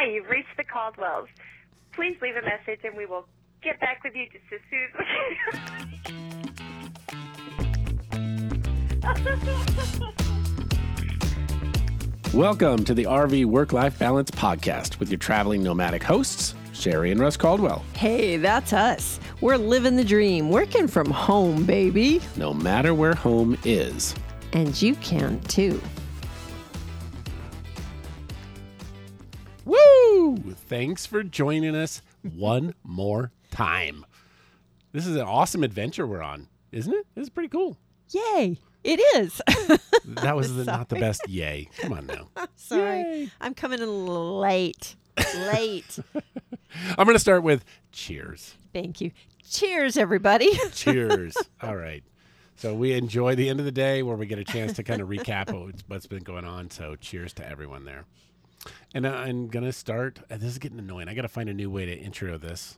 Hi, you've reached the Caldwells. Please leave a message and we will get back with you just as soon as Welcome to the RV Work Life Balance Podcast with your traveling nomadic hosts, Sherri and Russ Caldwell. Hey, that's us. We're living the dream, working from home, baby. No matter where home is. And you can too. Thanks for joining us one more time. This is an awesome adventure we're on, isn't it? This is pretty cool. Yay! It is. That was the, not the best yay. Come on now. Sorry. Yay. I'm coming in a little late. Late. I'm going to start with cheers. Thank you. Cheers, everybody. Cheers. All right. So we enjoy the end of the day where we get a chance to kind of recap what's been going on. So cheers to everyone there. And I'm going to start. This is getting annoying. I got to find a new way to intro this.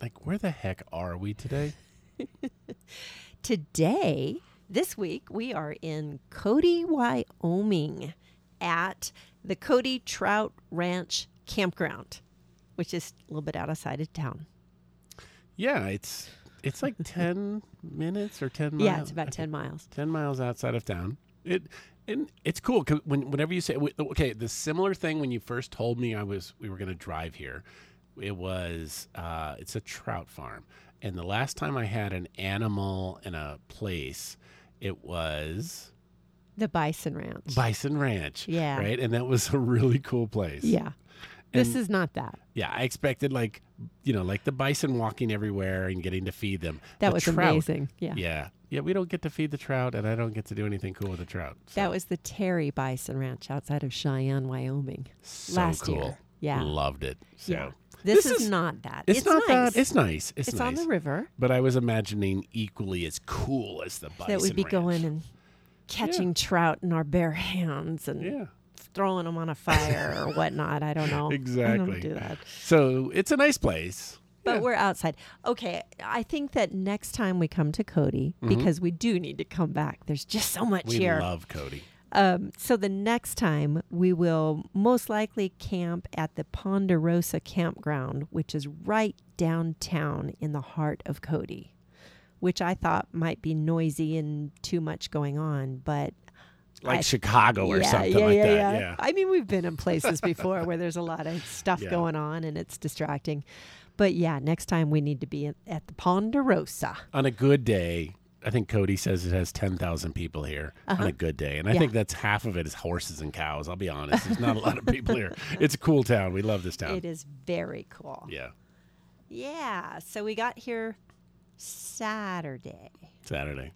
Like, where the heck are we today? Today, this week, we are in Cody, Wyoming at the Cody Trout Ranch Campground, which is a little bit outside of town. Yeah, it's it's like 10 minutes or 10 miles. Yeah, it's about 10 miles. 10 miles outside of town. It and it's cool cuz when whenever you say okay, the similar thing when you first told me I was we were going to drive here, it was uh it's a trout farm. And the last time I had an animal in a place, it was The Bison Ranch. Bison Ranch. Yeah. Right? And that was a really cool place. Yeah. This is not that. Yeah, I expected like, you know, like the bison walking everywhere and getting to feed them. That The was trout- amazing. Yeah. Yeah. Yeah, we don't get to feed the trout, and I don't get to do anything cool with the trout. So, That was the Terry Bison Ranch outside of Cheyenne, Wyoming. so last cool. year. Yeah. Loved it. So Yeah. This, This is, is- not that. it's, not nice. that. It's nice. It's, It's nice. on the river But I was imagining equally as cool as the bison that we'd be ranch. going and catching trout in our bare hands and Yeah. throwing them on a fire or whatnot. I don't know. Exactly. I don't do that. So it's a nice place. But Yeah. we're outside. Okay, I think that next time we come to Cody, because we do need to come back. There's just so much Mm-hmm. We love Cody. Um, so the next time we will most likely camp at the Ponderosa campground, which is right downtown in the heart of Cody, which I thought might be noisy and too much going on, but Like I- Chicago or yeah, something yeah, like yeah, that. yeah. Yeah. I mean, we've been in places before where there's a lot of stuff going on and it's distracting. But yeah, next time we need to be at, the Ponderosa. On a good day, I think Cody says it has 10,000 people here on a good day. And I Uh-huh. Yeah. think that's half of it is horses and cows. I'll be honest. There's not a lot of people here. It's a cool town. We love this town. It is very cool. Yeah. Yeah. So we got here Saturday. Saturday.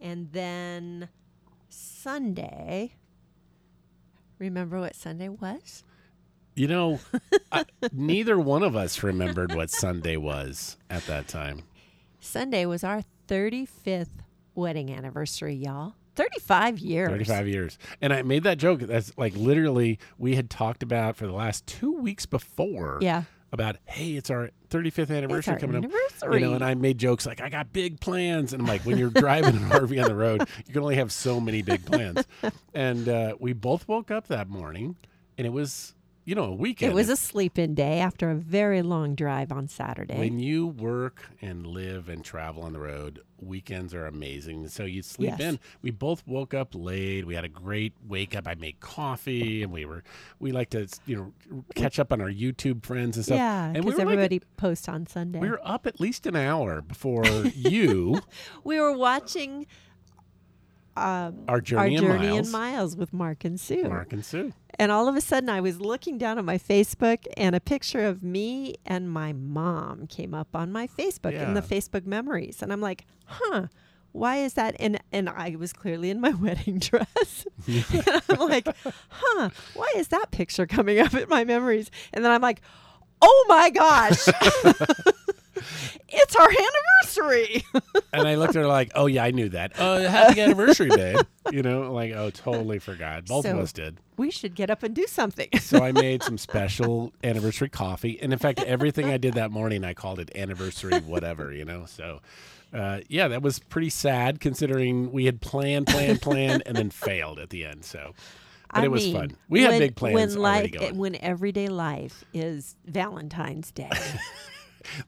And then Sunday. Remember what Sunday was? You know, I, neither one of us remembered what Sunday was at that time. Sunday was our 35th wedding anniversary, y'all. 35 years. 35 years. And I made that joke. That's like literally we had talked about for the last two weeks before. Yeah. About, hey, it's our 35th anniversary our coming up. anniversary. You know, and I made jokes like, I got big plans. And I'm like, when you're driving an RV on the road, you can only have so many big plans. And uh, we both woke up that morning and it was, you know, a weekend. It was a sleep in day after a very long drive on Saturday. When you work and live and travel on the road, weekends are amazing. So you sleep Yes. in. We both woke up late. We had a great wake up. I made coffee, and we were we like to you know catch up on our YouTube friends and stuff. yeah, and we because were like- everybody posts on Sunday. we were up at least an hour before you. we were watching um, Our journey, our in miles. in miles with Mark and Sue. Mark and Sue. And all of a sudden, I was looking down at my Facebook, and a picture of me and my mom came up on my Facebook in the Facebook memories, and I'm like, "Huh." Why is that? And and I was clearly in my wedding dress. and I'm like, huh, why is that picture coming up in my memories? And then I'm like, oh my gosh. it's our anniversary. And I looked at her like, "Oh yeah, I knew that. Uh, happy anniversary, babe." You know, like, "Oh, totally forgot." Both of us did. we should get up and do something. So I made some special anniversary coffee, and in fact, everything I did that morning, I called it anniversary whatever, you know. So, uh, yeah, that was pretty sad considering we had planned, planned, planned, and then failed at the end. So, But I it was mean, fun. We had when- big plans when life. When everyday life is Valentine's Day.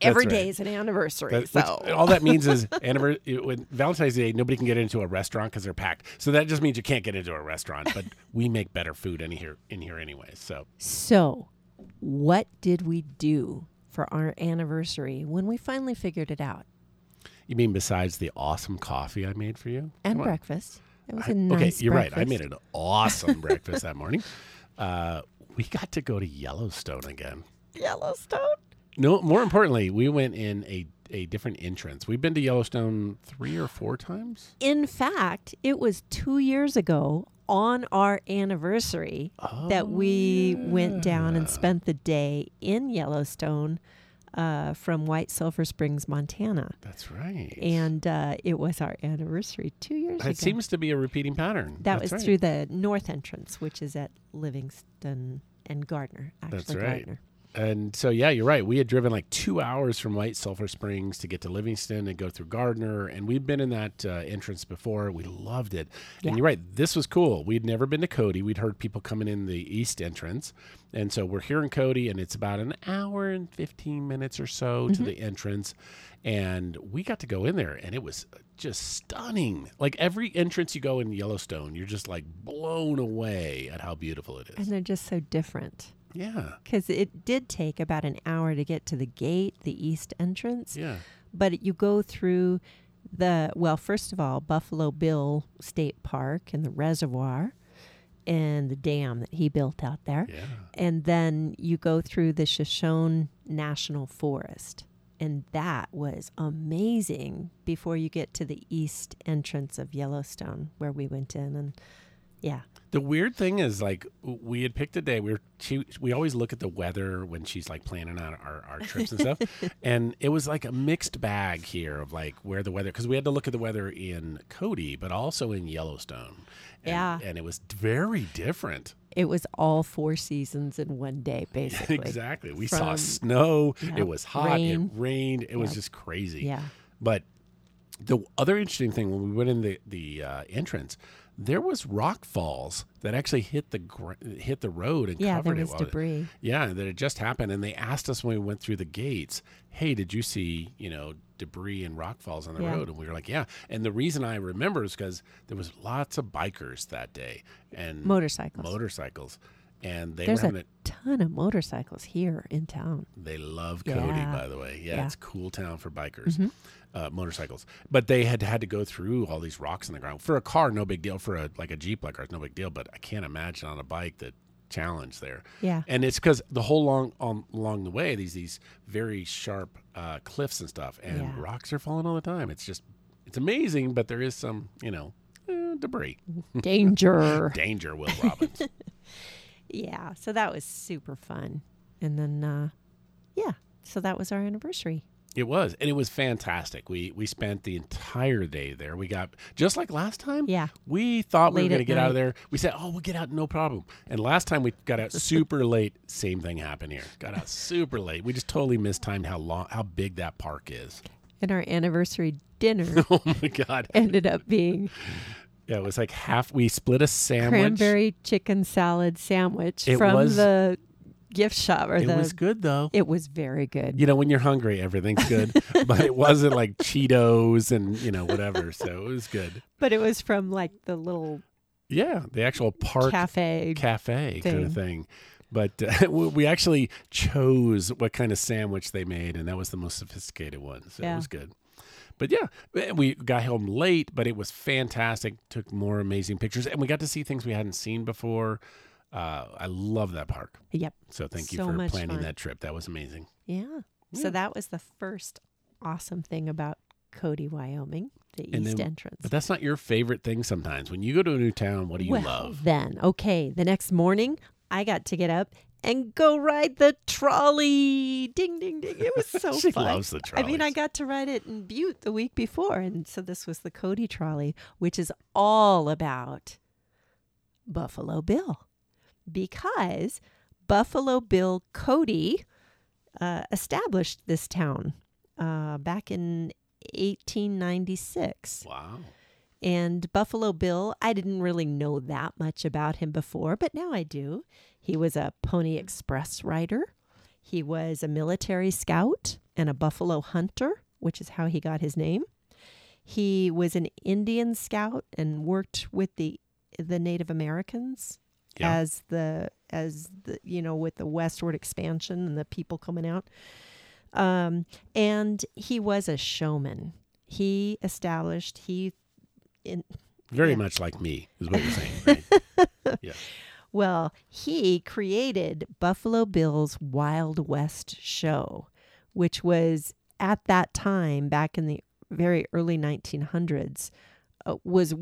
Every right. day is an anniversary. That- so which- all that means is anniversary, when Valentine's Day, nobody can get into a restaurant because they're packed. So that just means you can't get into a restaurant. But we make better food in here in here anyway. So So, what did we do for our anniversary when we finally figured it out? you mean besides the awesome coffee I made for you And Come on. breakfast. It was I- a nice okay, you're right. I made an awesome breakfast that morning. Uh, we got to go to Yellowstone again. Yellowstone. No, more importantly, we went in a a different entrance. We've been to Yellowstone three or four times. In fact, it was two years ago on our anniversary that we went down and spent the day in Yellowstone uh, from White Sulphur Springs, Montana. That's right. And uh, it was our anniversary two years ago. it seems to be a repeating pattern. that That's was right. through the north entrance, which is at Livingston and Gardiner. Actually, That's right. Gardiner. And so, yeah, you're right. We had driven like two hours from White Sulphur Springs to get to Livingston and go through Gardiner. And we'd been in that uh, entrance before. We loved it. Yeah. And you're right. This was cool. We'd never been to Cody. We'd heard people coming in the east entrance. And so we're here in Cody, and it's about an hour and 15 minutes or so to the entrance. And we got to go in there, and it was just stunning. Like every entrance you go in Yellowstone, you're just like blown away at how beautiful it is, And they're just so different. Yeah. Because it did take about an hour to get to the gate, the east entrance. Yeah. but you go through the well first of all buffalo bill state park and the reservoir and the dam that he built out there Yeah. and then you go through the shoshone national forest and that was amazing before you get to the east entrance of yellowstone where we went in and yeah The weird thing is, like, we had picked a day. We were she, we always look at the weather when she's like planning out our, our trips and stuff, and it was like a mixed bag here of like where the weather because we had to look at the weather in Cody, but also in Yellowstone. And, Yeah. and it was very different. it was all four seasons in one day basically exactly. We saw snow. yeah, It was hot. rain. It rained. It was just crazy. yeah But the other interesting thing when we went in the the uh, entrance, there was rock falls that actually hit the gr- hit the road and yeah covered there it. was it- debris yeah, that it just happened, and they asked us when we went through the gates, "Hey, did you see you know debris and rock falls on the Yeah. road?" And we were like, "Yeah." And the reason I remember is because there was lots of bikers that day and motorcycles motorcycles, and they There's were a having it. ton of motorcycles here in town. They love Cody, Yeah. by the way. Yeah, it's a cool town for bikers, Mhm. Uh, motorcycles. But they had had to go through all these rocks in the ground. For a car, no big deal. For a like a Jeep like ours, no big deal. But I can't imagine on a bike the challenge there. Yeah. And it's because the whole long on along the way, these these very sharp uh, cliffs and stuff, and Yeah. rocks are falling all the time. It's just it's amazing, but there is some you know eh, debris, Danger. danger. Will Robinson. yeah. So that was super fun. And then, uh, yeah. So that was our anniversary. It was, and it was fantastic. We we spent the entire day there. We got just like last time. Yeah. We thought we were going to get out of there. We said, "Oh, we'll get out, no problem." And last time we got out super late. Same thing happened here. Got out super late. We just totally mistimed how long, how big that park is. And our anniversary dinner Oh my god! ended up being Yeah, it was like half. We split a sandwich. cranberry chicken salad sandwich It from was- the gift shop or It the was good though. it was very good. you know, when you're hungry, everything's good. but it wasn't like Cheetos and you know whatever. So it was good. But it was from like the little Yeah, the actual park cafe. cafe kind of thing. thing. But uh, we actually chose what kind of sandwich they made, and that was the most sophisticated one. So it was good. But yeah, eh, we got home late, but it was fantastic. Took more amazing pictures, and we got to see things we hadn't seen before. Uh, I love that park. Yep. So thank you So for planning fun. that trip. That was amazing. Yeah. Yeah. So that was the first awesome thing about Cody, Wyoming, the And east then- entrance. But that's not your favorite thing sometimes. When you go to a new town, what do you well, love? Then, okay, the next morning, I got to get up and go ride the trolley. Ding, ding, ding. It was so she fun. loves the trolley. I mean, I got to ride it in Butte the week before. And so this was the Cody trolley, which is all about Buffalo Bill because Buffalo Bill Cody uh, established this town uh, back in 1896. Wow. And Buffalo Bill, I didn't really know that much about him before, but now I do. He was a Pony Express rider. He was a military scout and a buffalo hunter, which is how he got his name. He was an Indian scout and worked with the the Native Americans Yeah. as the as the you know with the westward expansion and the people coming out. Um, and he was a showman. He established he in Very Yeah. much like me, is what you're saying. Right? Well, he created Buffalo Bill's Wild West show, which was at that time, back in the very early 1900s, uh, was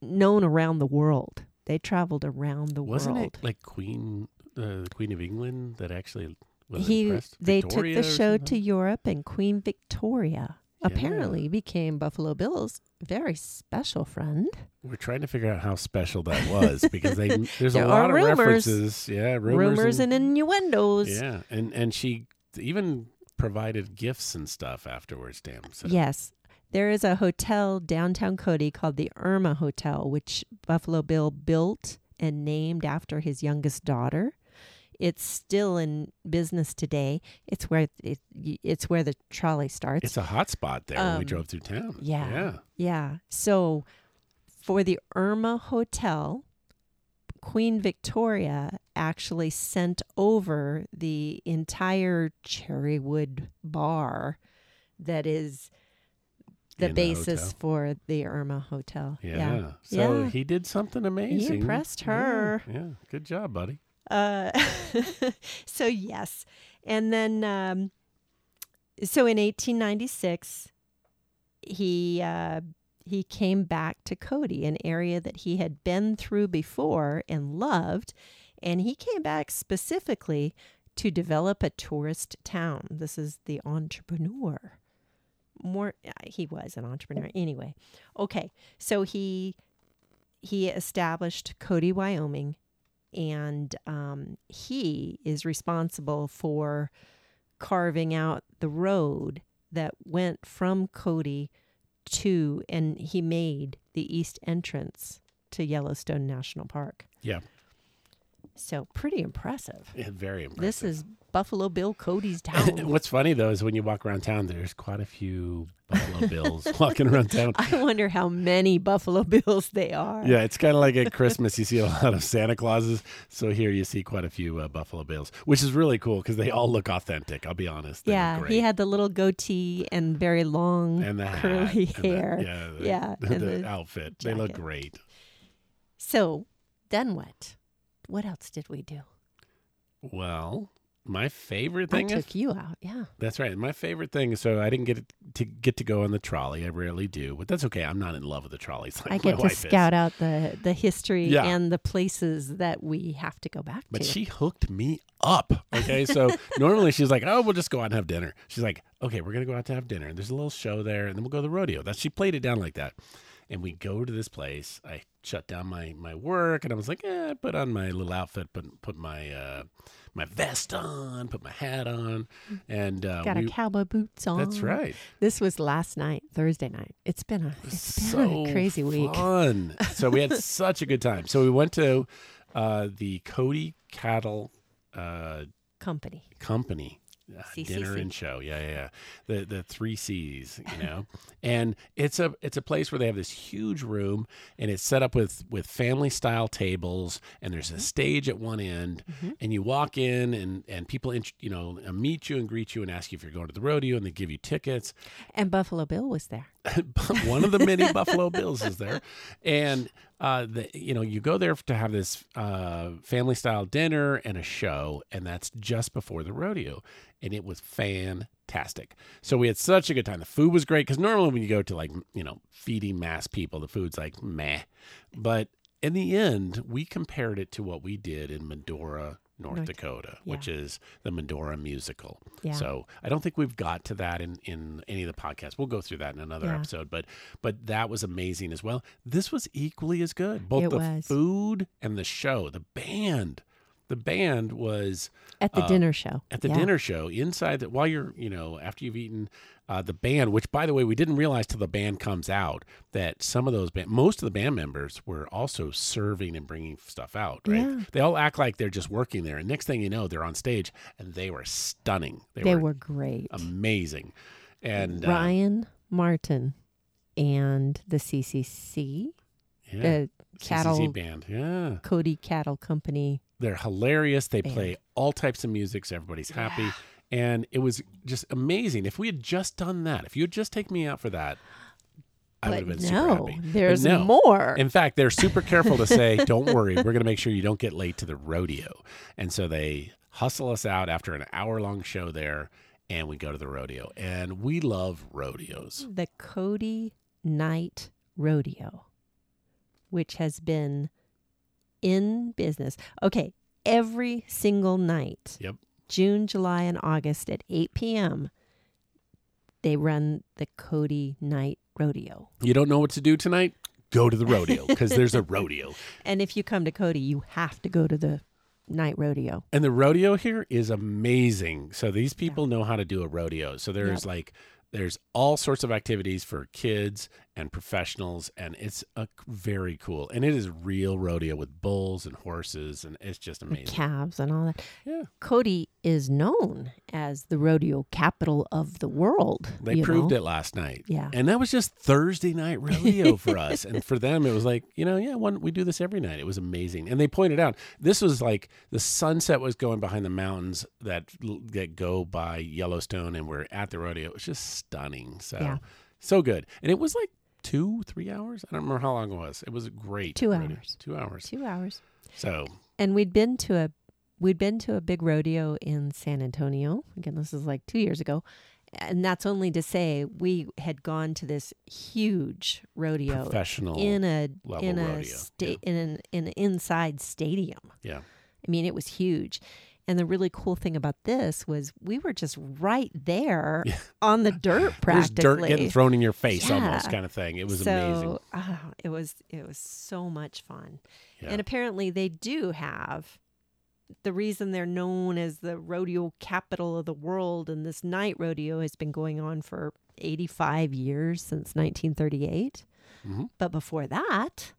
known around the world. They traveled around the world. Wasn't it like Queen, uh, the Queen of England that actually was he impressed? they Victoria took the show to? Europe, and Queen Victoria Yeah. apparently became Buffalo Bill's very special friend. We're trying to figure out how special that was because they there's There a lot of rumors. references. Yeah, rumors, Rumors, and, innuendos. yeah, and and she even provided gifts and stuff afterwards. Damn. So. Yes. There is a hotel downtown Cody called the Irma Hotel, which Buffalo Bill built and named after his youngest daughter. It's still in business today. It's where it, it's where the trolley starts. It's a hot spot there when we Um, drove through town. yeah. Yeah. yeah. So for the Irma Hotel, Queen Victoria actually sent over the entire cherrywood bar that is the In the basis for the Irma Hotel. Yeah. yeah. So Yeah. he did something amazing. He impressed Yeah, her. Yeah. Good job, buddy. Uh, so yes, and then um, so in 1896, he uh, he came back to Cody, an area that he had been through before and loved, and he came back specifically to develop a tourist town. This is the entrepreneur. More, he was an entrepreneur anyway. Okay, so he he established Cody, Wyoming, and um, he is responsible for carving out the road that went from Cody to, and he made the east entrance to Yellowstone National Park. Yeah. So pretty impressive. Yeah, very impressive. This is Buffalo Bill Cody's town. What's funny though is when you walk around town, there's quite a few Buffalo Bills walking around town. I wonder how many Buffalo Bills they are. Yeah, it's kind of like at Christmas. You see a lot of Santa Clauses. So here you see quite a few uh, Buffalo Bills, which is really cool because they all look authentic. I'll be honest. They Yeah, he had the little goatee and very long and the hat, curly and the- hair. yeah, the, Yeah, the, the outfit. They look great. So, then what? What else did we do? Well, my favorite I thing is took you out. Yeah. That's right. My favorite thing. So I didn't get to get to go on the trolley. I rarely do, but that's okay. I'm not in love with the trolleys like I get to wife is. scout out the the history Yeah. and the places that we have to go back But to. But she hooked me up. Okay, so normally she's like, "Oh, we'll just go out and have dinner." She's like, "Okay, we're gonna go out to have dinner. There's a little show there, and then we'll go to the rodeo." That she played it down like that, and we go to this place. I shut down my my work, and I was like, "Eh," put on my little outfit, put put my uh, my vest on, put my hat on, and uh, Got we, a cowboy boots on. that's right. This was last night, Thursday night. It's been a it's so been a crazy week. Fun. So we had such a good time. So we went to uh, the Cody Cattle uh, Company. Company. Uh, dinner and show, yeah, yeah, yeah. The the three C's, you know, and it's a it's a place where they have this huge room, and it's set up with with family style tables, and there's a stage at one end, Mm-hmm. and you walk in, and and people, int- you know, meet you and greet you and ask you if you're going to the rodeo, and they give you tickets, And Buffalo Bill was there. one of the many Buffalo Bills is there, and uh, the you know you go there to have this uh, family style dinner and a show, and that's just before the rodeo, and it was fantastic. So we had such a good time. The food was great because normally when you go to like you know feeding mass people, the food's like meh, but in the end, we compared it to what we did in Medora. North North- Dakota, yeah. which is the Medora musical. Yeah. So I don't think we've got to that in, in any of the podcasts. We'll go through that in another Yeah. episode, but but that was amazing as well. This was equally as good. Both It the was. food and the show. The band. The band was At the Uh, dinner show. at the dinner show inside that while you're, you know, after you've eaten Uh, the band, which by the way, we didn't realize till the band comes out that some of those band, most of the band members were also serving and bringing stuff out. Right? Yeah. They all act like they're just working there, and next thing you know, they're on stage, and they were stunning. They, They were, were great. amazing. And uh, Ryan Martin and the CCC, yeah, the CCC cattle band, yeah, Cody Cattle Company. they're hilarious. They Band. play all types of music, so everybody's happy. And it was just amazing. If we had just done that, if you had just taken me out for that, I would have been super no, happy. There's no. more. In fact, they're super careful to say, "Don't worry, we're going to make sure you don't get late to the rodeo." And so they hustle us out after an hour-long show there, and we go to the rodeo. And we love rodeos. the Cody Night Rodeo, which has been in business. Okay, every single night, Yep. June, July, and August at 8 p.m., they run the Cody Night Rodeo. You don't know what to do tonight? Go to the rodeo because there's a rodeo. And if you come to Cody, you have to go to the night rodeo. And the rodeo here is amazing. So these people know how to do a rodeo. So there's Yep. like there's all sorts of activities for kids and professionals and it's a very cool. And it is real rodeo with bulls and horses and it's just amazing. calves and all that. Yeah. Cody is known as the rodeo capital of the world. They proved know? it last night. Yeah. And that was just Thursday night rodeo for us. And for them, it was like, you know, yeah, one, we do this every night. It was amazing. And they pointed out this was like the sunset was going behind the mountains that, that go by Yellowstone and we're at the rodeo. It was just stunning. So, Yeah. so good. And it was like two, three hours. I don't remember how long it was. It was great. Two rodeo. hours. Two hours. Two hours. So, And we'd been to a we'd been to a big rodeo in San Antonio. Again, this is like 2 years ago. And that's only to say we had gone to this huge rodeo professional. in a in a rodeo, sta- in an in an inside stadium. yeah. I mean, it was huge. And the really cool thing about this was we were just right there on the dirt practically. There's dirt getting thrown in your face Yeah. almost kind of thing. It was so, amazing. ah, it was it was so much fun. Yeah. And apparently they do have the reason they're known as the rodeo capital of the world and this night rodeo has been going on for 85 years since 1938. Mhm. But before that,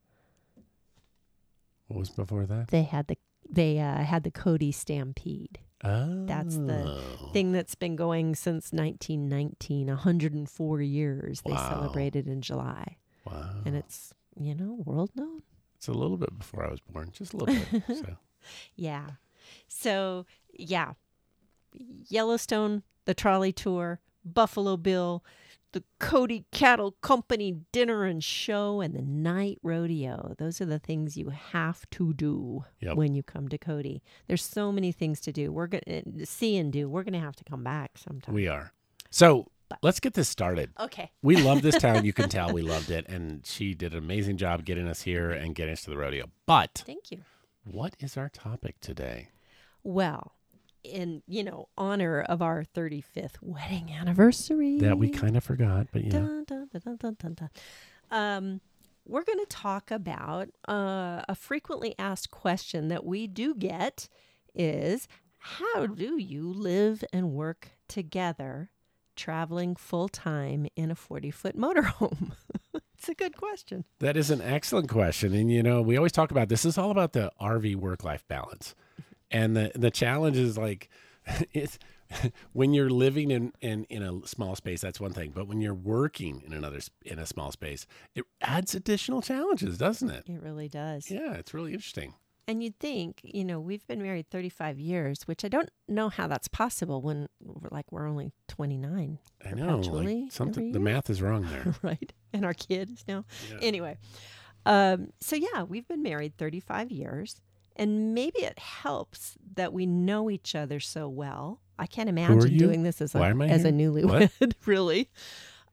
What was before that? they had the they uh, had the Cody Stampede. Oh. That's the Thing that's been going since 1919, 104 years. They Wow. celebrated in July. Wow. And it's, you know, world known. It's a little bit before I was born, just a little bit. So Yeah. So, yeah. Yellowstone, the trolley tour, Buffalo Bill, the Cody Cattle Company dinner and show, and the night rodeo. Those are the things you have to do Yep. when you come to Cody. There's so many things to do. We're going to uh, see and do. We're going to have to come back sometime. we are. So let's get this started. okay. We love this town. You can tell we loved it. And she did an amazing job getting us here and getting us to the rodeo. But Thank you. what is our topic today? Well, in, you know, honor of our 35th wedding anniversary. That we kind of forgot, but yeah. Dun, dun, dun. Um, we're going to talk about uh, a frequently asked question that we do get is how do you live and work together traveling full time in a 40 foot motorhome? it's a good question. That is an excellent question. And you know, we always talk about this is all about the RV work life balance. And the the challenge is like it's when you're living in, in in a small space, that's one thing. But when you're working in another in a small space, it adds additional challenges, doesn't it? It really does. Yeah, it's really interesting. And you'd think, you know, we've been married 35 years, which I don't know how that's possible when we're like we're only 29, I know. Like something the math is wrong there. right? And our kids now. Yeah. Anyway, um, so yeah, we've been married 35 years, and maybe it helps that we know each other so well. I can't imagine doing this as a as a newlywed, really.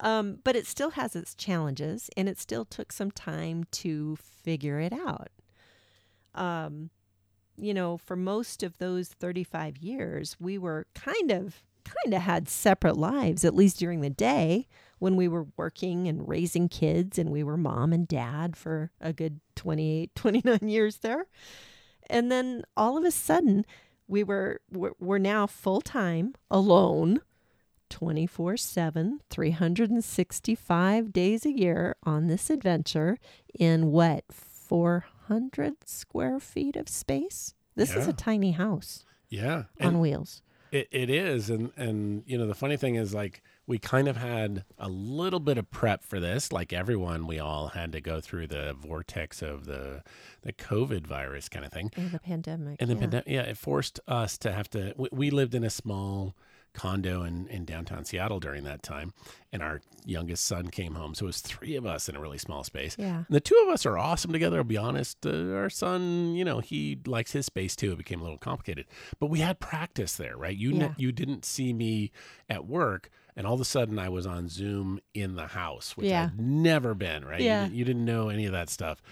Um, but it still has its challenges, and it still took some time to figure it out. Um, you know, for most of those 35 years, we were kind of kind of had separate lives at least during the day when we were working and raising kids and we were mom and dad for a good 28 29 years there. And then all of a sudden we were we're, we're now full-time alone 24 7, 365 days a year on this adventure in what, 400 square feet of space? This is a tiny house Yeah. on And wheels. it, it is. And, and, you know, the funny thing is like, we kind of had a little bit of prep for this. Like everyone, we all had to go through the vortex of the, the COVID virus kind of thing. And the pandemic. And the yeah. pandemic, yeah, it forced us to have to. We, we lived in a small condo in, in downtown Seattle during that time, and our youngest son came home. So it was three of us in a really small space. Yeah. And the two of us are awesome together. I'll be honest. Uh, our son, you know, he likes his space too. It became a little complicated, but we had practice there, right? You Yeah. ne- you didn't see me at work. And all of a sudden, I was on Zoom in the house, which Yeah. I'd never been. Right? You Yeah. didn't- you didn't know any of that stuff,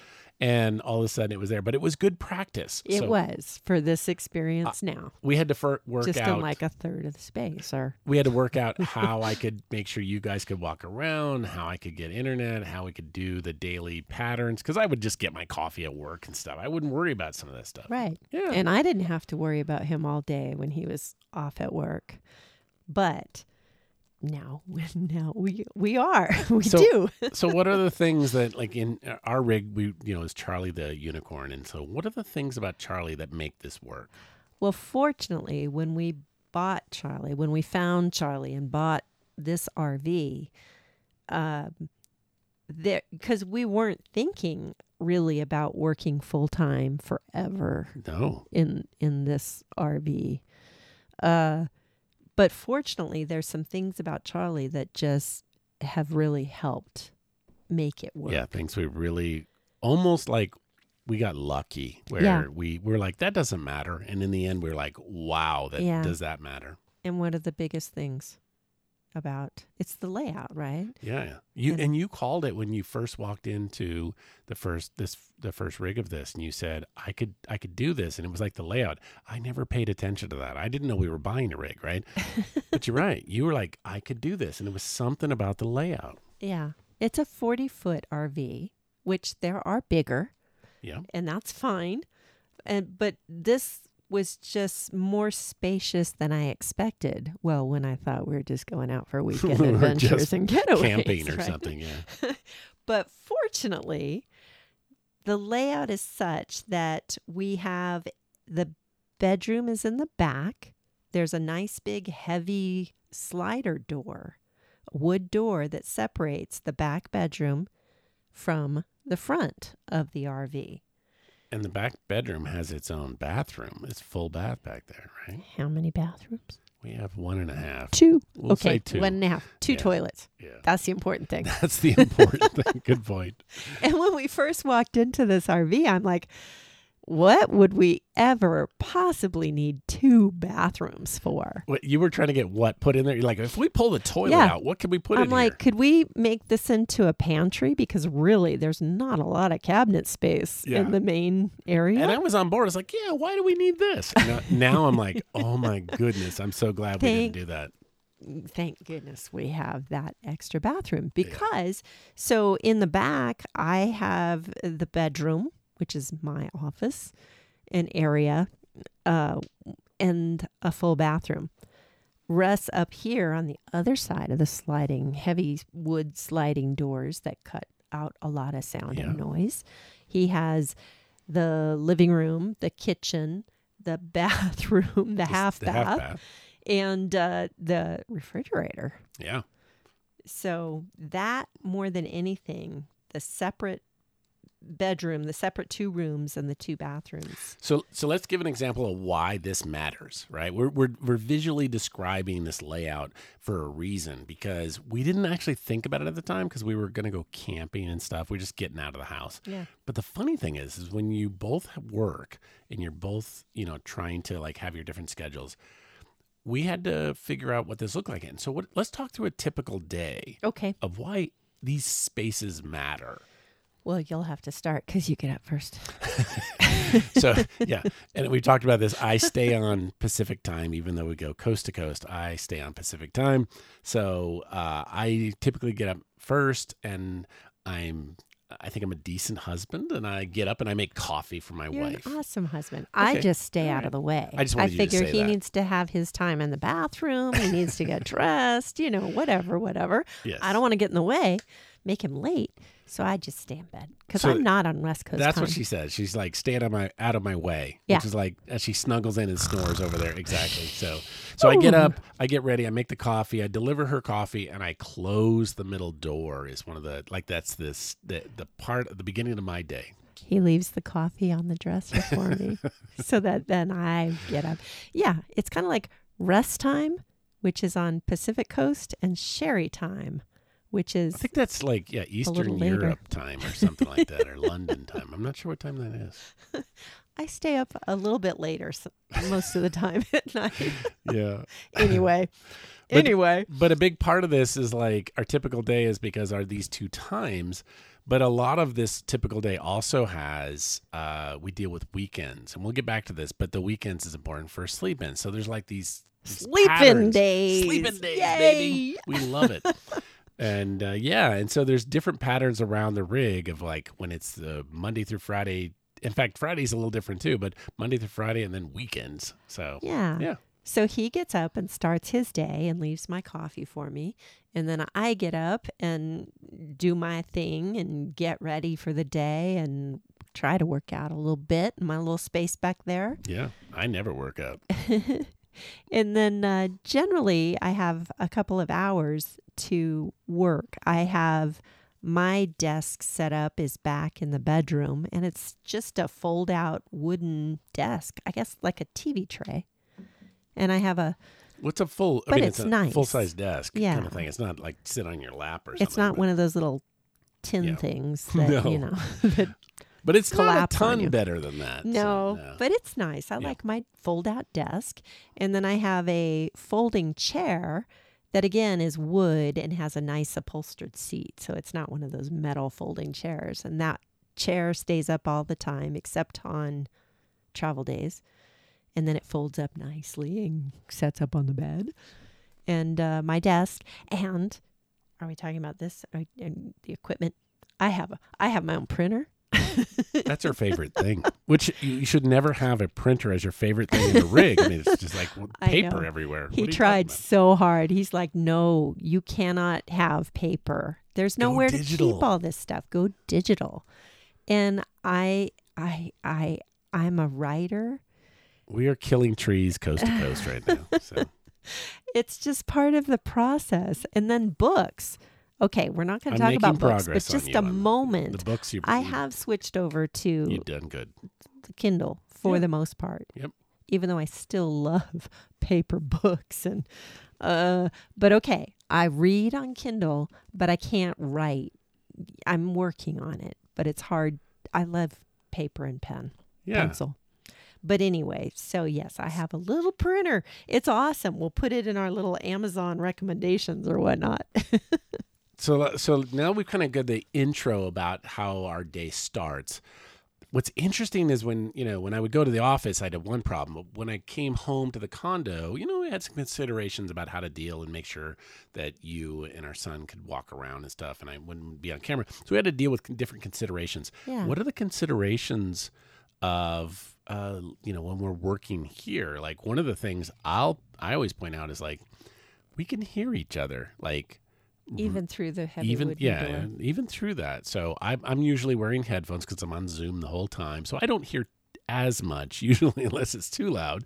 and all of a sudden, it was there. But it was good practice. It So- was for this experience now. we had to fir- work Just out in like a third of the space or we had to work out how I could make sure you guys could walk around, how I could get internet, how we could do the daily patterns cuz I would just get my coffee at work and stuff. I wouldn't worry about some of that stuff. right. Yeah. And I didn't have to worry about him all day when he was off at work. But now now we we are. We So- do. so what are the things that like in our rig we you know is Charlie the unicorn and so what are the things about Charlie that make this work? Well, fortunately, when we bought Charlie, when we found Charlie and bought this RV, um, there because we weren't thinking really about working full time forever No. in in this RV. Uh, but fortunately, there's some things about Charlie that just have really helped make it work. Yeah, things we really almost like we got lucky where Yeah. we were like that doesn't matter and in the end we are like wow that Yeah. does that matter? And one of the biggest things about it's the layout, right? Yeah, yeah. You And- and you called it when you first walked into the first this the first rig of this, and you said I could I could do this, and it was like the layout. I never paid attention to that. I didn't know we were buying a rig, right? but you're right. You were like I could do this, and it was something about the layout. Yeah. It's a 40 foot RV, which there are bigger, Yeah, and that's fine. And but this was just more spacious than I expected. Well, when I thought we were just going out for weekend adventures and getaways, camping or right? something. Yeah, But fortunately, the layout is such that we have the bedroom is in the back. There's a nice big heavy slider door, wood door that separates the back bedroom from the front of the RV. And the back bedroom has its own bathroom. It's full bath back there, right? How many bathrooms? We have one and a half. Two. We'll okay, two. one and a half. Two Yeah. toilets. Yeah, That's the important thing. that's the important thing. Good point. And when we first walked into this RV, I'm like, what would we ever possibly need two bathrooms for? What you were trying to get what put in there? You're like, if we pull the toilet Yeah. out, what can we put in? I'm in like, here? could we make this into a pantry? Because really, there's not a lot of cabinet space Yeah. in the main area. And I was on board. I was like, yeah, why do we need this? Now, now I'm like, oh my goodness, I'm so glad we didn't do that. Thank goodness we have that extra bathroom because so in the back, I have the bedroom, which is my office, an area, uh, and a full bathroom. Russ up here on the other side of the sliding, heavy wood sliding doors that cut out a lot of sound and noise. He has the living room, the kitchen, the bathroom, the half the bath, half bath. and uh, the refrigerator. Yeah. So that more than anything, the separate bedroom, the separate two rooms, and the two bathrooms. So so let's give an example of why this matters, right? We're we're we're visually describing this layout for a reason because we didn't actually think about it at the time because we were going to go camping and stuff. We're just getting out of the house. Yeah. But the funny thing is, is when you both work and you're both, you know, trying to like have your different schedules, we had to figure out what this looked like. And so, what? Let's talk through a typical day Okay. of why these spaces matter. Well, you'll have to start because you get up first. So yeah, and we talked about this. I stay on Pacific time, even though we go coast to coast. I stay on Pacific time, so uh, I typically get up first, and I'm I think I'm a decent husband, and I get up and I make coffee for my You're wife. an awesome husband. I just stay All out of the way. I just to figure he that. needs to have his time in the bathroom. He needs to get dressed, you know, whatever, whatever. Yes. I don't want to get in the way, make him late. So I just stay in bed because So I'm not on West Coast That's time. what she says. She's like, stay out of my out of my way. Yeah. Which is like as she snuggles in and snores over there. Exactly. So so I get up, I get ready, I make the coffee, I deliver her coffee, and I close the middle door is one of the like that's this the the part at the beginning of my day. He leaves the coffee on the dresser for me so that then I get up. Yeah, it's kind of like rest time, which is on Pacific Coast, and Sherri time, which is I think that's like yeah, Eastern. Europe time or something like that, or London time. I'm not sure what time that is. I stay up a little bit later so, most of the time at night. Yeah. Anyway, But- anyway, But a big part of this is like our typical day is because are these two times. But a lot of this typical day also has uh, we deal with weekends, and we'll get back to this. But the weekends is important for sleep in. So there's like these, these sleeping patterns. days, sleeping days, Yay! baby. We love it. And uh, yeah, and so there's different patterns around the rig of like when it's the Monday through Friday. In fact, Friday's a little different too, but Monday through Friday and then weekends. So Yeah. Yeah. So he gets up and starts his day and leaves my coffee for me. And then I get up and do my thing and get ready for the day and try to work out a little bit in my little space back there. yeah, I never work out. and then uh, generally, I have a couple of hours to work. I have my desk set up is back in the bedroom, and it's just a fold out wooden desk, I guess like a TV tray. And I have a, What's a full? I But mean, it's it's, a nice. full size desk yeah. kind of thing. It's not like sit on your lap or something. it's not one of those little tin Yeah. things that, you know, that but it's not a on ton better than that. so, No, no. but it's nice. I Yeah. like my fold out desk. And then I have a folding chair that, again, is wood and has a nice upholstered seat. So it's not one of those metal folding chairs. And that chair stays up all the time except on travel days. And then it folds up nicely and sets up on the bed. And uh, my desk. And are we talking about this? The equipment? I have a, I have my own printer. That's her favorite thing. Which you should never have a printer as your favorite thing in a rig. I mean, it's just like paper everywhere. He tried so hard. He's like, no, you cannot have paper. There's nowhere to keep all this stuff. Go digital. And I, I, I, I'm a writer. We are killing trees coast to coast right now. So It's just part of the process. And then books. Okay, we're not going to talk about books, but just you a the- moment. the books you, I have switched over to you've done good. the Kindle for Yeah. the most part. Yep. Even though I still love paper books and uh but okay, I read on Kindle, but I can't write. I'm working on it, but it's hard. I love paper and pen, Yeah. pencil. But anyway, so yes, I have a little printer. It's awesome. We'll put it in our little Amazon recommendations or whatnot. So so now we've kind of got the intro about how our day starts. What's interesting is when you know when I would go to the office, I had one problem. When I came home to the condo, you know, we had some considerations about how to deal and make sure that you and our son could walk around and stuff, and I wouldn't be on camera. So we had to deal with different considerations. Yeah. What are the considerations of uh, you know when we're working here? Like one of the things I'll I always point out is like we can hear each other. Like Even through the heavy even yeah, even through that. So I'm I'm usually wearing headphones because I'm on Zoom the whole time, so I don't hear as much usually unless it's too loud.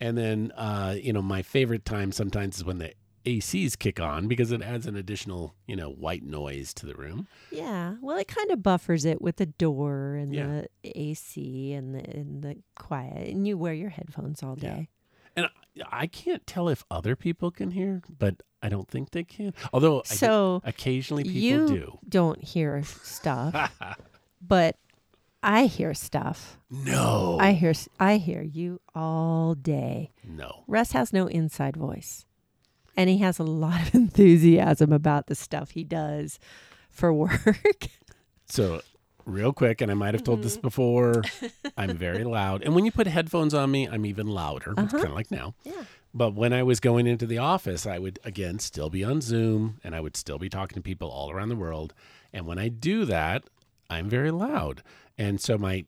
And then uh, you know my favorite time sometimes is when the ACs kick on because it adds an additional you know white noise to the room. Yeah, well, it kind of buffers it with the door and Yeah. the AC and the and the quiet, and you wear your headphones all Yeah. day. And I, I can't tell if other people can hear, but I don't think they can. Although I So occasionally people you do. don't hear stuff, but I hear stuff. no, I hear I hear you all day. no. Russ has no inside voice, and he has a lot of enthusiasm about the stuff he does for work. So, real quick, and I might have told Mm-hmm. this before, I'm very loud. And when you put headphones on me, I'm even louder. It's Uh-huh. kind of like now. yeah. But when I was going into the office, I would, again, still be on Zoom and I would still be talking to people all around the world. And when I do that, I'm very loud. And so my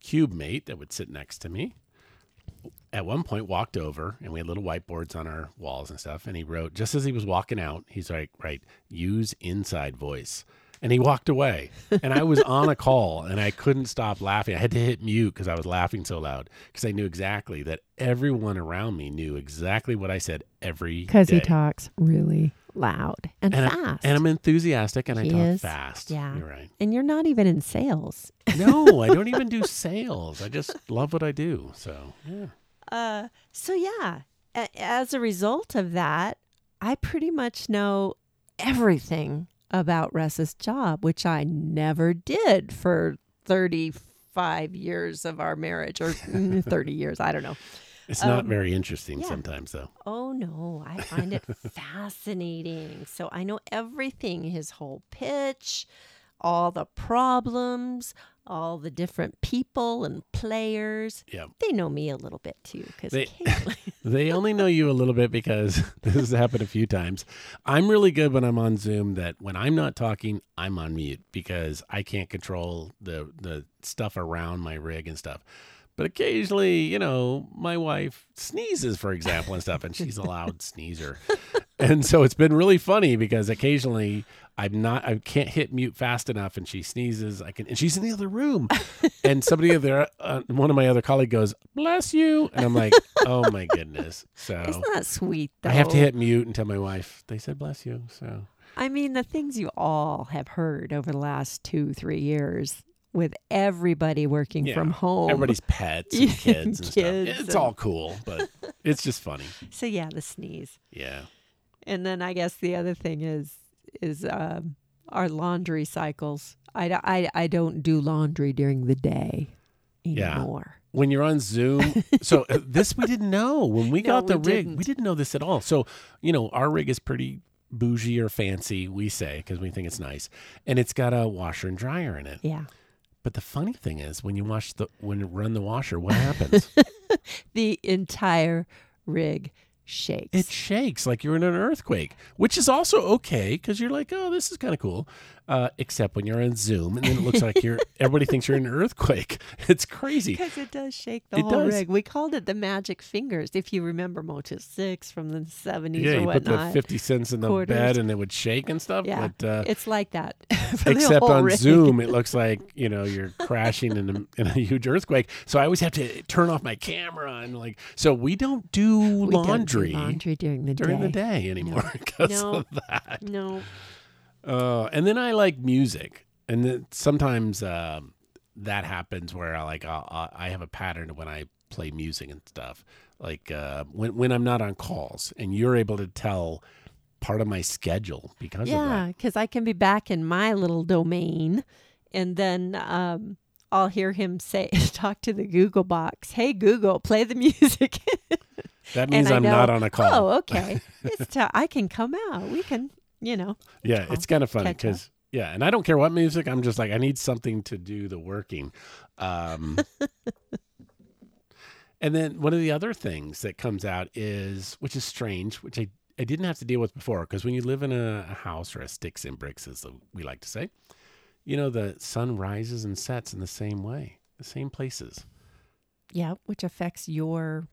cube mate that would sit next to me at one point walked over and we had little whiteboards on our walls and stuff. And he wrote, just as he was walking out, he's like, right, use inside voice. And he walked away. And I was on a call and I couldn't stop laughing. I had to hit mute because I was laughing so loud because I knew exactly that everyone around me knew exactly what I said every Because he talks really loud and, and, I, fast. and I'm enthusiastic and I talk is. fast. Yeah. You're right. and you're not even in sales. No, I don't even do sales. I just love what I do. So, yeah. Uh, so yeah, a- as a result of that, I pretty much know everything about Russ's job, which I never did for 35 years of our marriage or mm, 30 years. I don't know. It's not Um, very interesting yeah. sometimes, though. Oh no, I find it fascinating. So I know everything his whole pitch, all the problems, all the different people and players. Yeah. They know me a little bit too because They- They only know you a little bit because this has happened a few times. I'm really good when I'm on Zoom that when I'm not talking, I'm on mute because I can't control the the stuff around my rig and stuff. But occasionally, you know, my wife sneezes, for example, and stuff, and she's a loud sneezer. And so it's been really funny because occasionally I'm not, I can't hit mute fast enough, and she sneezes. I can, and she's in the other room, and somebody there, uh, one of my other colleague goes, "Bless you," and I'm like, "Oh my goodness!" So Isn't that sweet though? I have to hit mute and tell my wife they said bless you. So I mean, the things you all have heard over the last two, three years with everybody working Yeah, from home. everybody's pets and kids and Kids stuff. It's and- all cool, but it's just funny. So yeah, the sneeze. Yeah. And then I guess the other thing is is um, our laundry cycles. I, I, I don't do laundry during the day Yeah. anymore. When you're on Zoom, so uh, this we didn't know when we No, got the we rig. didn't. We didn't know this at all. So you know, our rig is pretty bougie or fancy, we say, because we think it's nice, and it's got a washer and dryer in it. Yeah. But the funny thing is, when you wash the when you run the washer, what happens? The entire rig shakes. it shakes like you're in an earthquake, which is also okay because you're like, oh, this is kind of cool. Uh, except when you're on Zoom and then it looks like you're everybody thinks you're in an earthquake. It's crazy. Because it does shake the It whole does. rig. We called it the magic fingers, if you remember Motel 6 from the 70s Yeah, or you put the whatnot. fifty cents in the Quarters. bed and it would shake and stuff. Yeah, But uh, it's like that. except on rig. Zoom, it looks like you know you're crashing in a, in a huge earthquake. So I always have to turn off my camera and like. So we don't do We don't do laundry, laundry during the during day. the day anymore because No. of that. No. Uh, and then I like music, and then sometimes um, that happens where I like I'll, I'll, have a pattern when I play music and stuff. Like uh, when when I'm not on calls, and you're able to tell part of my schedule because of Yeah, because I can be back in my little domain, and then um, I'll hear him say, "Talk to the Google box. Hey Google, play the music." That means I I'm know, not on a call. oh, okay. It's t- I can come out. We can, you know. yeah, it's kind of funny because yeah, and I don't care what music. I'm just like I need something to do the working. Um, and then one of the other things that comes out is, which is strange, which I I didn't have to deal with before, because when you live in a, a house or a sticks and bricks, as we like to say, you know the sun rises and sets in the same way, the same places. Yeah, which affects your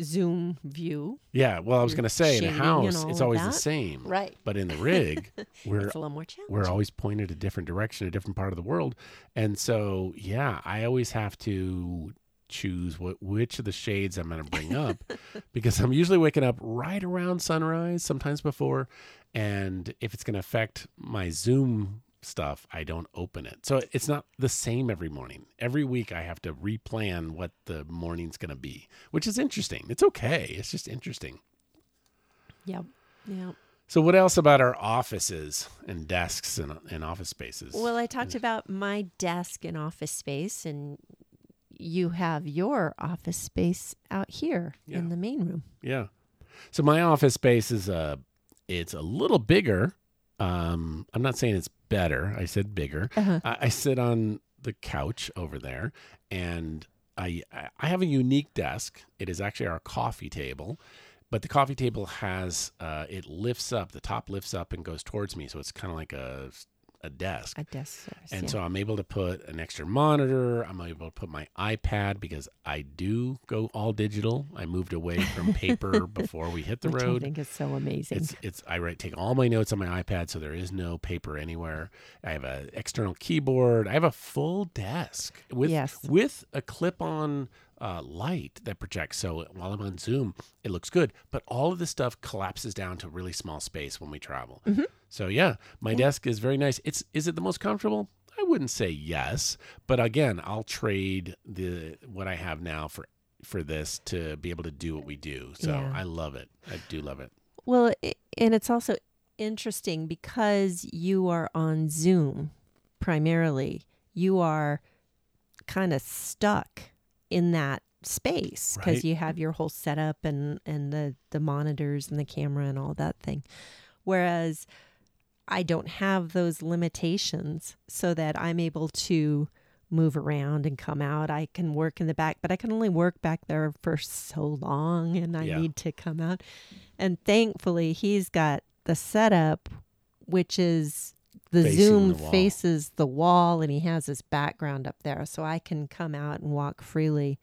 Zoom view. Yeah, well, I was going to say in a house it's always the same, Right. but in the rig, we're It's a little more challenging. we're always pointed a different direction, a different part of the world. And so, yeah, I always have to choose what which of the shades I'm going to bring up because I'm usually waking up right around sunrise, sometimes before, and if it's going to affect my Zoom stuff, I don't open it. So it's not the same every morning. Every week I have to replan what the morning's going to be, which is interesting. It's okay. It's just interesting. Yep. Yep. So what else about our offices and desks and, and office spaces? Well, I talked about my desk and office space, and you have your office space out here Yeah. in the main room. Yeah. So my office space is uh it's a little bigger. Um I'm not saying it's better. I said bigger. Uh-huh. I, I sit on the couch over there and I I- I have a unique desk. It is actually our coffee table. But the coffee table has uh, it lifts up, the top lifts up and goes towards me. So it's kind of like a a desk. A desk source. And yeah. so I'm able to put an extra monitor. I'm able to put my iPad because I do go all digital. I moved away from paper before we hit the which I road. think is so amazing. It's it's I write take all my notes on my iPad, so there is no paper anywhere. I have an external keyboard. I have a full desk with Yes. with a clip-on uh, light that projects. So while I'm on Zoom, it looks good. But all of this stuff collapses down to a really small space when we travel. Mm-hmm. So yeah, my desk is very nice. It's is it the most comfortable? I wouldn't say yes, but again, I'll trade the what I have now for for this to be able to do what we do. So Yeah. I love it. I do love it. Well, and it's also interesting because you are on Zoom primarily, you are kind of stuck in that space because Right. you have your whole setup and and the the monitors and the camera and all that thing. Whereas I don't have those limitations so that I'm able to move around and come out. I can work in the back, but I can only work back there for so long and I Yeah. need to come out. And thankfully, he's got the setup, which is the Zoom the faces the wall and he has his background up there. So I can come out and walk freely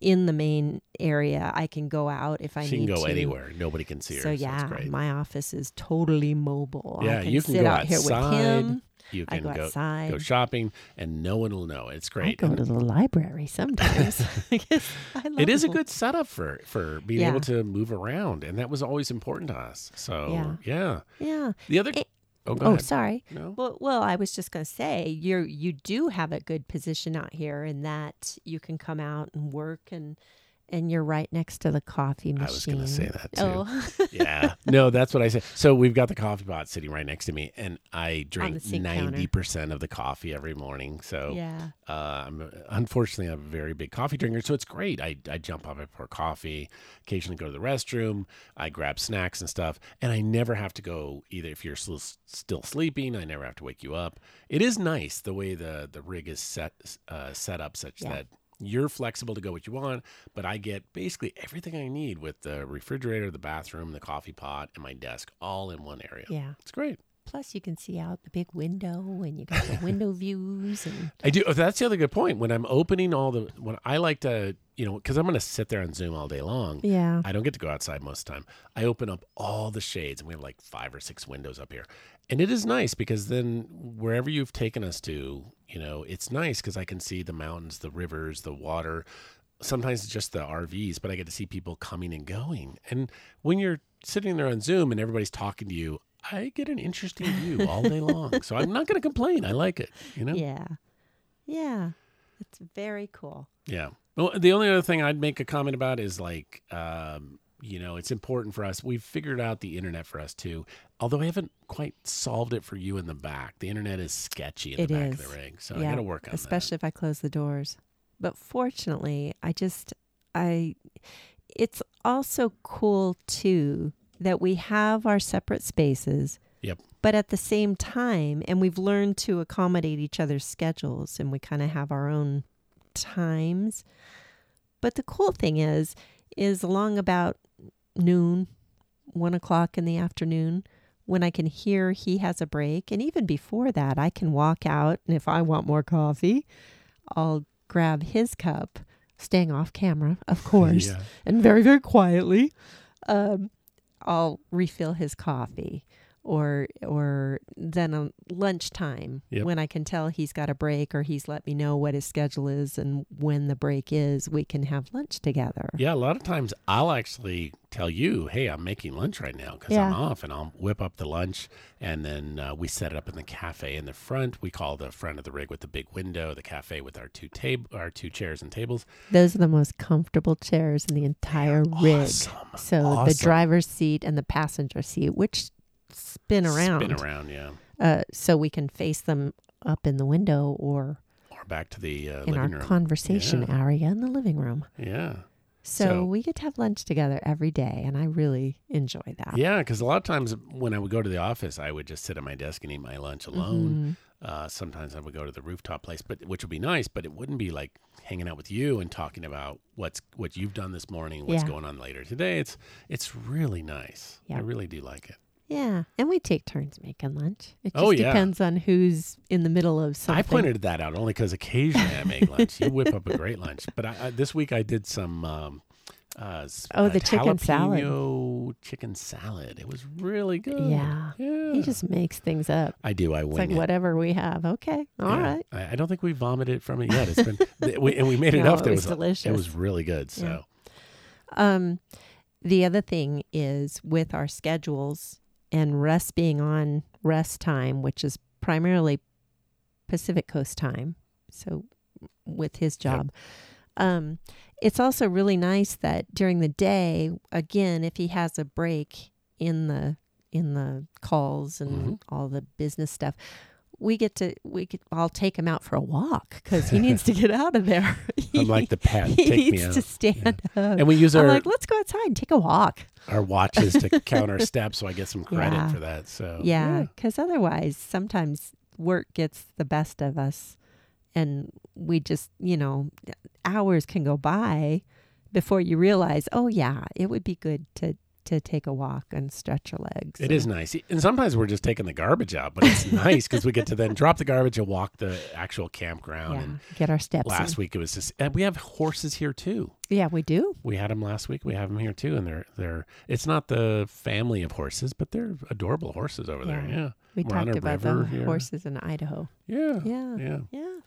in the main area. I can go out if I need to. she need can go to. anywhere. Nobody can see her. So yeah, great. my office is totally mobile. Yeah, I can you can sit go out here with him. you can go go outside. go shopping, and no one will know. It's great. I go to the library sometimes. because I love it is a good setup for for being Yeah. able to move around, and that was always important to us. So yeah, Yeah. the other. Oh, go oh, ahead. sorry. No. Well, well, I was just going to say you you do have a good position out here in that you can come out and work and and you're right next to the coffee machine. I was going to say that too. Oh, yeah. No, that's what I said. So we've got the coffee pot sitting right next to me, and I drink ninety percent of the coffee every morning. So yeah. Uh, I'm unfortunately I'm a very big coffee drinker, so it's great. I, I jump up, I pour coffee, occasionally go to the restroom, I grab snacks and stuff, and I never have to go either. If you're still still sleeping, I never have to wake you up. It is nice the way the the rig is set uh, set up such Yeah. that you're flexible to go what you want, but I get basically everything I need with the refrigerator, the bathroom, the coffee pot, and my desk all in one area. Yeah. It's great. Plus, you can see out the big window, and you got the window views, and I do. oh, That's the other good point. When I'm opening all the, when I like to, you know, because I'm going to sit there on Zoom all day long. yeah, I don't get to go outside most of the time. I open up all the shades, and we have like five or six windows up here, and it is nice because then wherever you've taken us to, you know, it's nice because I can see the mountains, the rivers, the water. Sometimes it's just the RVs, but I get to see people coming and going. And when you're sitting there on Zoom and everybody's talking to you, I get an interesting view all day long. So I'm not going to complain. I like it. You know. yeah, yeah. It's very cool. Yeah. Well, the only other thing I'd make a comment about is like, um, you know, it's important for us. We've figured out the internet for us too. Although I haven't quite solved it for you in the back. The internet is sketchy in It the back is. of the rig, so I yeah, got to work on especially if I close the doors. But fortunately, I just I. It's also cool too that we have our separate spaces. Yep. But at the same time, and we've learned to accommodate each other's schedules, and we kind of have our own times. But the cool thing is, is along about noon, one o'clock in the afternoon, when I can hear he has a break, and even before that, I can walk out, and if I want more coffee, I'll grab his cup, staying off camera, of course, yeah. and very, very quietly, um, I'll refill his coffee. Or, or then on lunchtime Yep. when I can tell he's got a break or he's let me know what his schedule is and when the break is, we can have lunch together. Yeah, a lot of times I'll actually tell you, "Hey, I'm making lunch right now because I'm off," and I'll whip up the lunch, and then uh, we set it up in the cafe in the front. We call the front of the rig with the big window, the cafe with our two table, our two chairs and tables. Those are the most comfortable chairs in the entire rig. Awesome. So the driver's seat and the passenger seat, which spin around, Spin around, yeah. Uh, so we can face them up in the window or Or back to the uh, in our room. conversation Yeah. area in the living room. Yeah. So, So- we get to have lunch together every day, and I really enjoy that. Yeah, because a lot of times when I would go to the office, I would just sit at my desk and eat my lunch alone. Mhm. Uh, sometimes I would go to the rooftop place, but which would be nice, but it wouldn't be like hanging out with you and talking about what's what you've done this morning, what's Yeah. going on later today. It's it's really nice. Yeah. I really do like it. Yeah, and we take turns making lunch. It just Oh, yeah. depends on who's in the middle of something. I pointed that out only because occasionally I make lunch. You whip up a great lunch, but I, I, this week I did some. Um, uh, Oh, uh, the chicken salad. Chicken salad. It was really good. Yeah. yeah. He just makes things up. I do. I It's like it. whatever we have. Okay, all Yeah. right. I, I don't think we vomited from it yet. It's been, we, and we made it No, up. it was a- delicious. It was really good. So Um, the other thing is with our schedules and Russ being on Russ time, which is primarily Pacific Coast time. So with his job, um, it's also really nice that during the day, again, if he has a break in the in the calls and Mhm. all the business stuff. We get to we could I'll take him out for a walk because he needs to get out of there. I'm like the pet. he needs to stand up. And we use I'm our like, let's go outside and take a walk. our watches to count our steps, so I get some credit Yeah. for that. So Yeah, because otherwise, sometimes work gets the best of us, and we just, you know, hours can go by before you realize, oh yeah, it would be good to to take a walk and stretch your legs. It is nice. And sometimes we're just taking the garbage out, but it's nice because we get to then drop the garbage and walk the actual campground. Yeah, And get our steps. last in. week it was just, and we have horses here too. Yeah, we do. We had them last week. We have them here too, and they're they're. It's not the family of horses, but they're adorable horses over there. Yeah. Yeah, We We're talked about the here. horses in Idaho. yeah, Yeah, yeah. yeah.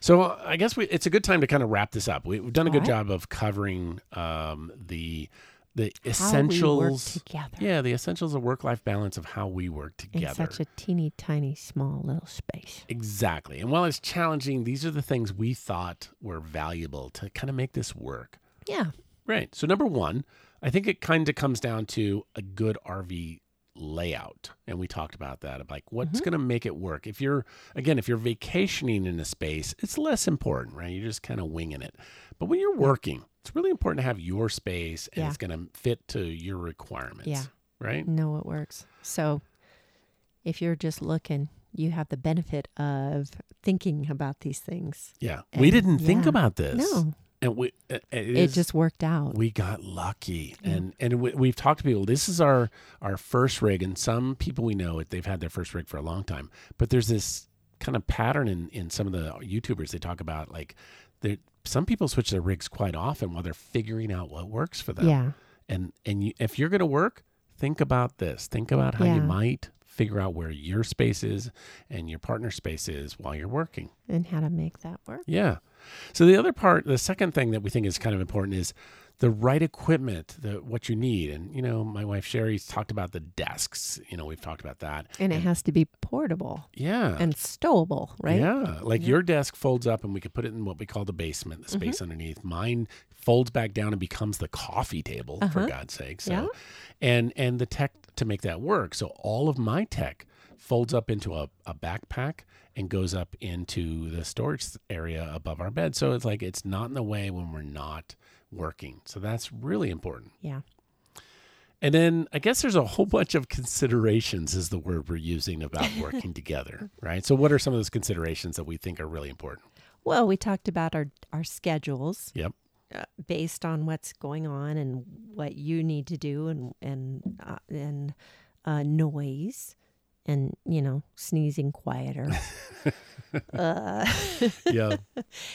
So uh, I guess we, it's a good time to kind of wrap this up. We, we've done a good All right. job of covering um, the the How essentials. together Yeah, the essentials of work life balance of how we work together. in together. such a teeny tiny small little space. Exactly. And while it's challenging, these are the things we thought were valuable to kind of make this work. Yeah, Right. So, number one, I think it kind of comes down to a good RV layout. And we talked about that of like what's Mm-hmm. going to make it work. If you're, again, if you're vacationing in a space, it's less important, right? You're just kind of winging it. But when you're working, it's really important to have your space and Yeah. it's going to fit to your requirements. Yeah. Right. know it works. So if you're just looking, you have the benefit of thinking about these things. Yeah. we didn't think about this. No, And we, uh, it, it is- just worked out. we got lucky Yeah. and and we, we've talked to people this is our our first rig and some people we know it they've had their first rig for a long time but there's this kind of pattern in in some of the youtubers they talk about like there some people switch their rigs quite often while they're figuring out what works for them yeah, and and you, if you're going to work think about this think about how you might figure out where your space is and your partner space is while you're working and how to make that work. yeah. So the other part, the second thing that we think is kind of important is the right equipment, the what you need. And you know, my wife Sherri's talked about the desks. You know, we've talked about that. And it has to be portable Yeah. and stowable, right? Yeah. Like Yeah. your desk folds up and we could put it in what we call the basement, the space Mm-hmm. underneath. Mine folds back down and becomes the coffee table, for Uh-huh. God's sake. So Yeah. and and the tech to make that work. So all of my tech folds up into a, a backpack and goes up into the storage area above our bed. So it's like it's not in the way when we're not working. So that's really important. Yeah. And then I guess there's a whole bunch of considerations is the word we're using about working together, right? So what are some of those considerations that we think are really important? Well, we talked about our our schedules. Yep. Uh, based on what's going on and what you need to do and and uh, and uh, noise and you know sneezing quieter uh, Yeah.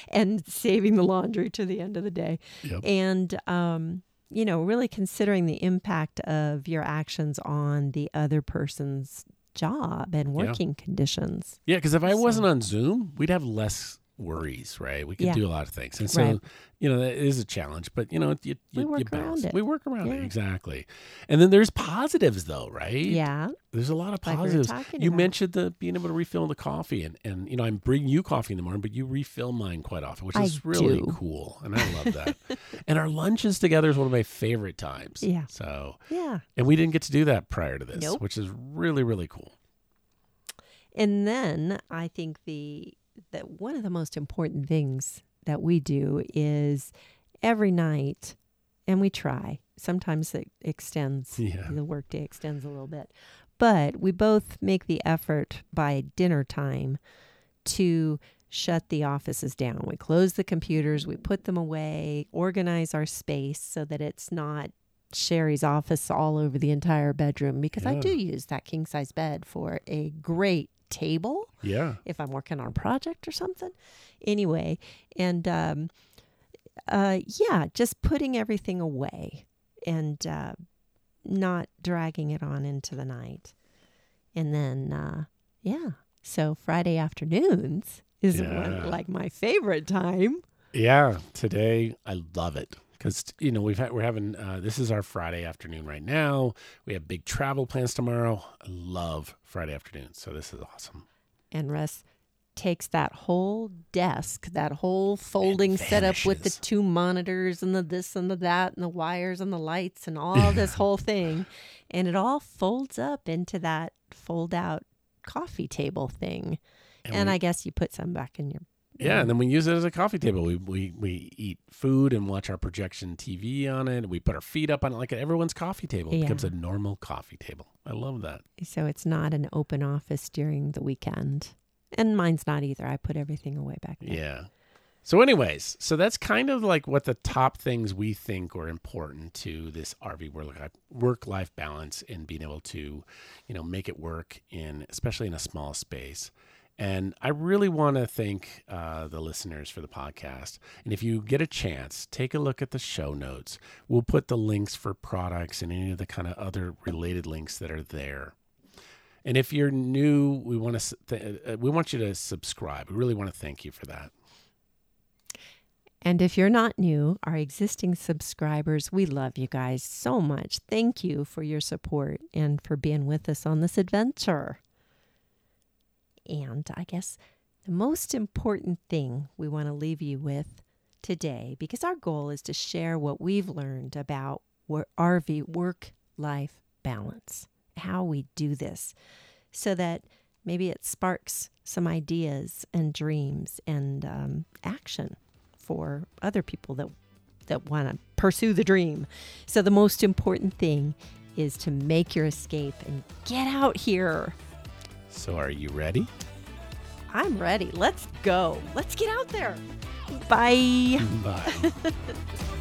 and saving the laundry to the end of the day Yep. and um, you know really considering the impact of your actions on the other person's job and Yeah. working conditions Yeah, because if I So- wasn't on Zoom, we'd have less worries, right? We can Yeah. do a lot of things, and so Right. you know that is a challenge. But you know, you, We you, work you around it. We work around it exactly. And then there's positives, though, right? yeah there's a lot of like we positives. you about. mentioned the being able to refill the coffee, and and you know I'm bringing you coffee in the morning, but you refill mine quite often, which I is really do. cool, and I love that. and our lunches together is one of my favorite times. Yeah. So, yeah and we didn't get to do that prior to this, Nope. which is really really cool. And then I think the that one of the most important things that we do is every night, and we try. Sometimes it extends. Yeah. The workday extends a little bit, but we both make the effort by dinner time to shut the offices down. We close the computers, we put them away, organize our space so that it's not Sherri's office all over the entire bedroom because I do use that king size bed for a great table Yeah. if I'm working on a project or something. Anyway, and um, uh, yeah, just putting everything away and uh, not dragging it on into the night. And then, uh, yeah, so Friday afternoons is Yeah. one, like my favorite time. Yeah, today I love it because you know we've had we're having uh, this is our Friday afternoon right now. We have big travel plans tomorrow. I love Friday afternoons, so this is awesome. And Russ takes that whole desk, that whole folding setup with the two monitors and the this and the that and the wires and the lights and all this whole thing. And it all folds up into that fold out coffee table thing. And, we- I guess you put some back in your yeah, and then we use it as a coffee table. We we we eat food and watch our projection TV on it. We put our feet up on it like everyone's coffee table. It becomes a normal coffee table. I love that. so it's not an open office during the weekend. And mine's not either. I put everything away back there. Yeah. So, anyways, so that's kind of like what the top things we think are important to this RV work life balance and being able to, you know, make it work in, especially in a small space. And I really want to thank uh, the listeners for the podcast. And if you get a chance, take a look at the show notes. We'll put the links for products and any of the kind of other related links that are there. And if you're new, we want to th- uh, we want you to subscribe. We really want to thank you for that. And if you're not new, our existing subscribers, we love you guys so much. Thank you for your support and for being with us on this adventure. And I guess the most important thing we want to leave you with today, because our goal is to share what we've learned about RV work life balance, how we do this, so that maybe it sparks some ideas and dreams and um, action for other people that that want to pursue the dream. So the most important thing is to make your escape and get out here. So, are you ready? I'm ready. Let's go. Let's get out there. Bye. Bye.